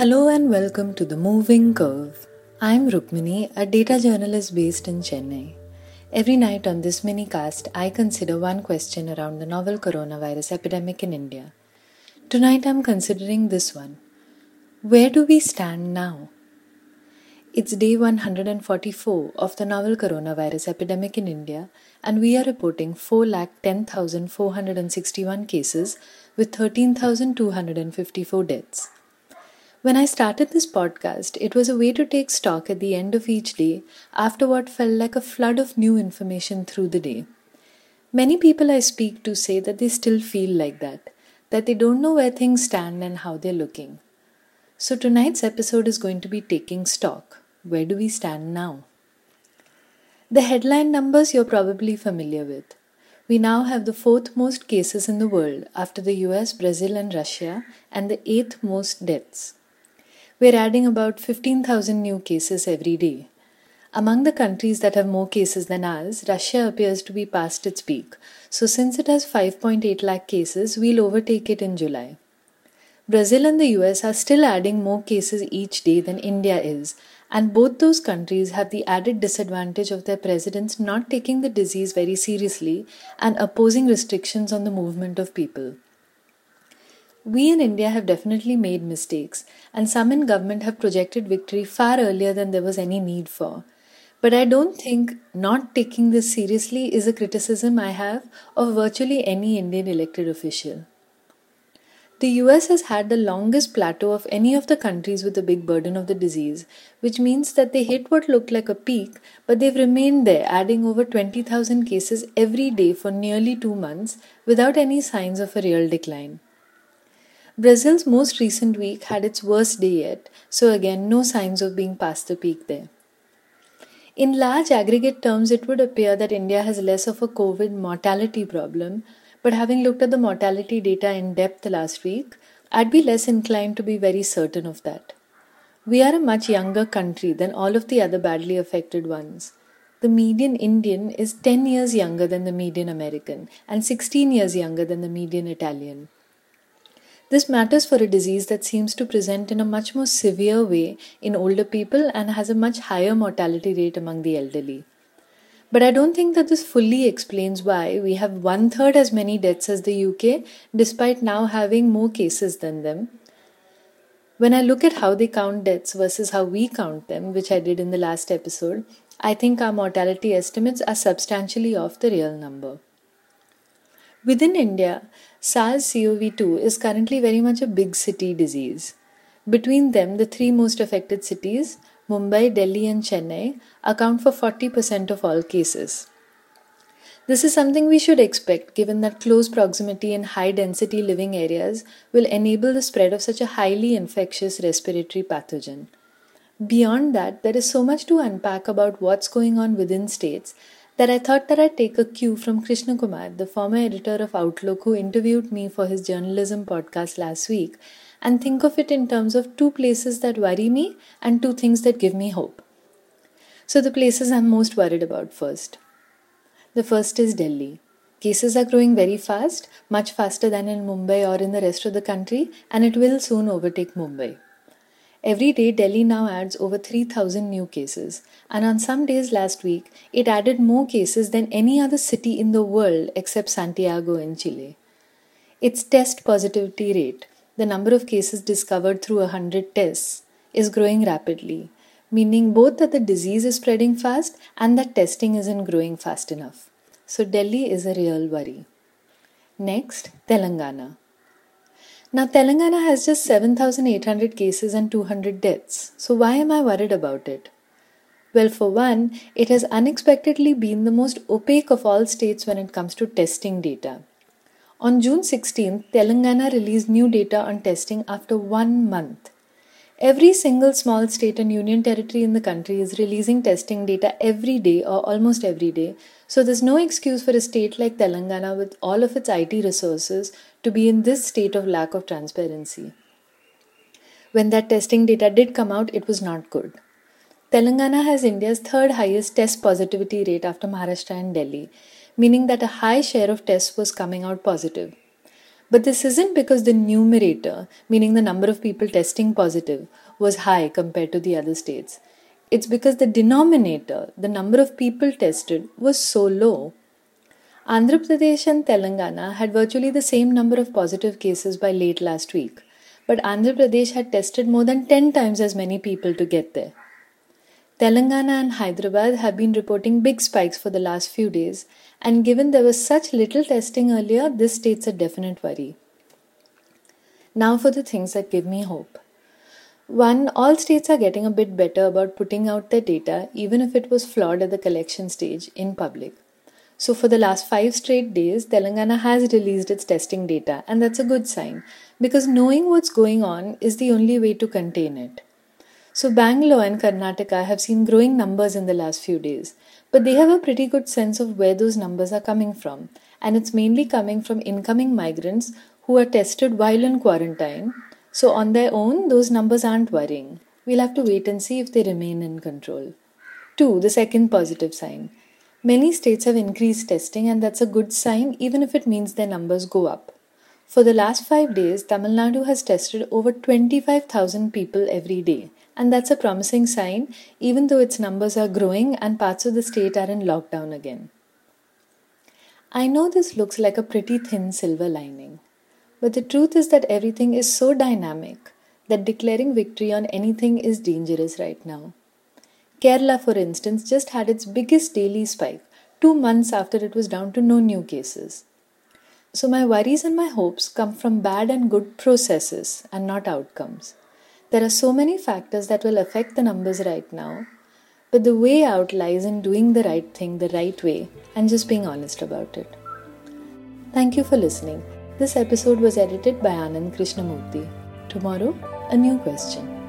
Hello and welcome to The Moving Curve. I'm Rukmini, a data journalist based in Chennai. Every night on this mini cast, I consider one question around the novel coronavirus epidemic in India. Tonight I'm considering this one Where do we stand now? It's day 144 of the novel coronavirus epidemic in India, and we are reporting 4,10,461 cases with 13,254 deaths. When I started this podcast, it was a way to take stock at the end of each day after what felt like a flood of new information through the day. Many people I speak to say that they still feel like that, that they don't know where things stand and how they're looking. So tonight's episode is going to be taking stock. Where do we stand now? The headline numbers you're probably familiar with. We now have the fourth most cases in the world after the US, Brazil, and Russia, and the eighth most deaths. We're adding about 15,000 new cases every day. Among the countries that have more cases than ours, Russia appears to be past its peak. So, since it has 5.8 lakh cases, we'll overtake it in July. Brazil and the US are still adding more cases each day than India is, and both those countries have the added disadvantage of their presidents not taking the disease very seriously and opposing restrictions on the movement of people. We in India have definitely made mistakes, and some in government have projected victory far earlier than there was any need for. But I don't think not taking this seriously is a criticism I have of virtually any Indian elected official. The US has had the longest plateau of any of the countries with a big burden of the disease, which means that they hit what looked like a peak, but they've remained there, adding over 20,000 cases every day for nearly two months without any signs of a real decline. Brazil's most recent week had its worst day yet, so again, no signs of being past the peak there. In large aggregate terms, it would appear that India has less of a COVID mortality problem, but having looked at the mortality data in depth last week, I'd be less inclined to be very certain of that. We are a much younger country than all of the other badly affected ones. The median Indian is 10 years younger than the median American and 16 years younger than the median Italian. This matters for a disease that seems to present in a much more severe way in older people and has a much higher mortality rate among the elderly. But I don't think that this fully explains why we have one third as many deaths as the UK, despite now having more cases than them. When I look at how they count deaths versus how we count them, which I did in the last episode, I think our mortality estimates are substantially off the real number. Within India, SARS CoV 2 is currently very much a big city disease. Between them, the three most affected cities, Mumbai, Delhi, and Chennai, account for 40% of all cases. This is something we should expect given that close proximity in high density living areas will enable the spread of such a highly infectious respiratory pathogen. Beyond that, there is so much to unpack about what's going on within states that I thought that I'd take a cue from Krishna Kumar, the former editor of Outlook who interviewed me for his journalism podcast last week, and think of it in terms of two places that worry me and two things that give me hope. So, the places I'm most worried about first. The first is Delhi. Cases are growing very fast, much faster than in Mumbai or in the rest of the country, and it will soon overtake Mumbai. Every day, Delhi now adds over 3,000 new cases, and on some days last week, it added more cases than any other city in the world except Santiago in Chile. Its test positivity rate, the number of cases discovered through 100 tests, is growing rapidly, meaning both that the disease is spreading fast and that testing isn't growing fast enough. So, Delhi is a real worry. Next, Telangana. Now, Telangana has just 7,800 cases and 200 deaths. So, why am I worried about it? Well, for one, it has unexpectedly been the most opaque of all states when it comes to testing data. On June 16th, Telangana released new data on testing after one month. Every single small state and union territory in the country is releasing testing data every day or almost every day, so there's no excuse for a state like Telangana with all of its IT resources to be in this state of lack of transparency. When that testing data did come out, it was not good. Telangana has India's third highest test positivity rate after Maharashtra and Delhi, meaning that a high share of tests was coming out positive. But this isn't because the numerator, meaning the number of people testing positive, was high compared to the other states. It's because the denominator, the number of people tested, was so low. Andhra Pradesh and Telangana had virtually the same number of positive cases by late last week, but Andhra Pradesh had tested more than 10 times as many people to get there. Telangana and Hyderabad have been reporting big spikes for the last few days, and given there was such little testing earlier, this states a definite worry. Now for the things that give me hope. One, all states are getting a bit better about putting out their data, even if it was flawed at the collection stage, in public. So, for the last five straight days, Telangana has released its testing data, and that's a good sign because knowing what's going on is the only way to contain it. So, Bangalore and Karnataka have seen growing numbers in the last few days, but they have a pretty good sense of where those numbers are coming from, and it's mainly coming from incoming migrants who are tested while in quarantine. So, on their own, those numbers aren't worrying. We'll have to wait and see if they remain in control. 2. The second positive sign. Many states have increased testing, and that's a good sign even if it means their numbers go up. For the last five days, Tamil Nadu has tested over 25,000 people every day, and that's a promising sign, even though its numbers are growing and parts of the state are in lockdown again. I know this looks like a pretty thin silver lining, but the truth is that everything is so dynamic that declaring victory on anything is dangerous right now. Kerala, for instance, just had its biggest daily spike two months after it was down to no new cases. So, my worries and my hopes come from bad and good processes and not outcomes. There are so many factors that will affect the numbers right now, but the way out lies in doing the right thing the right way and just being honest about it. Thank you for listening. This episode was edited by Anand Krishnamurthy. Tomorrow, a new question.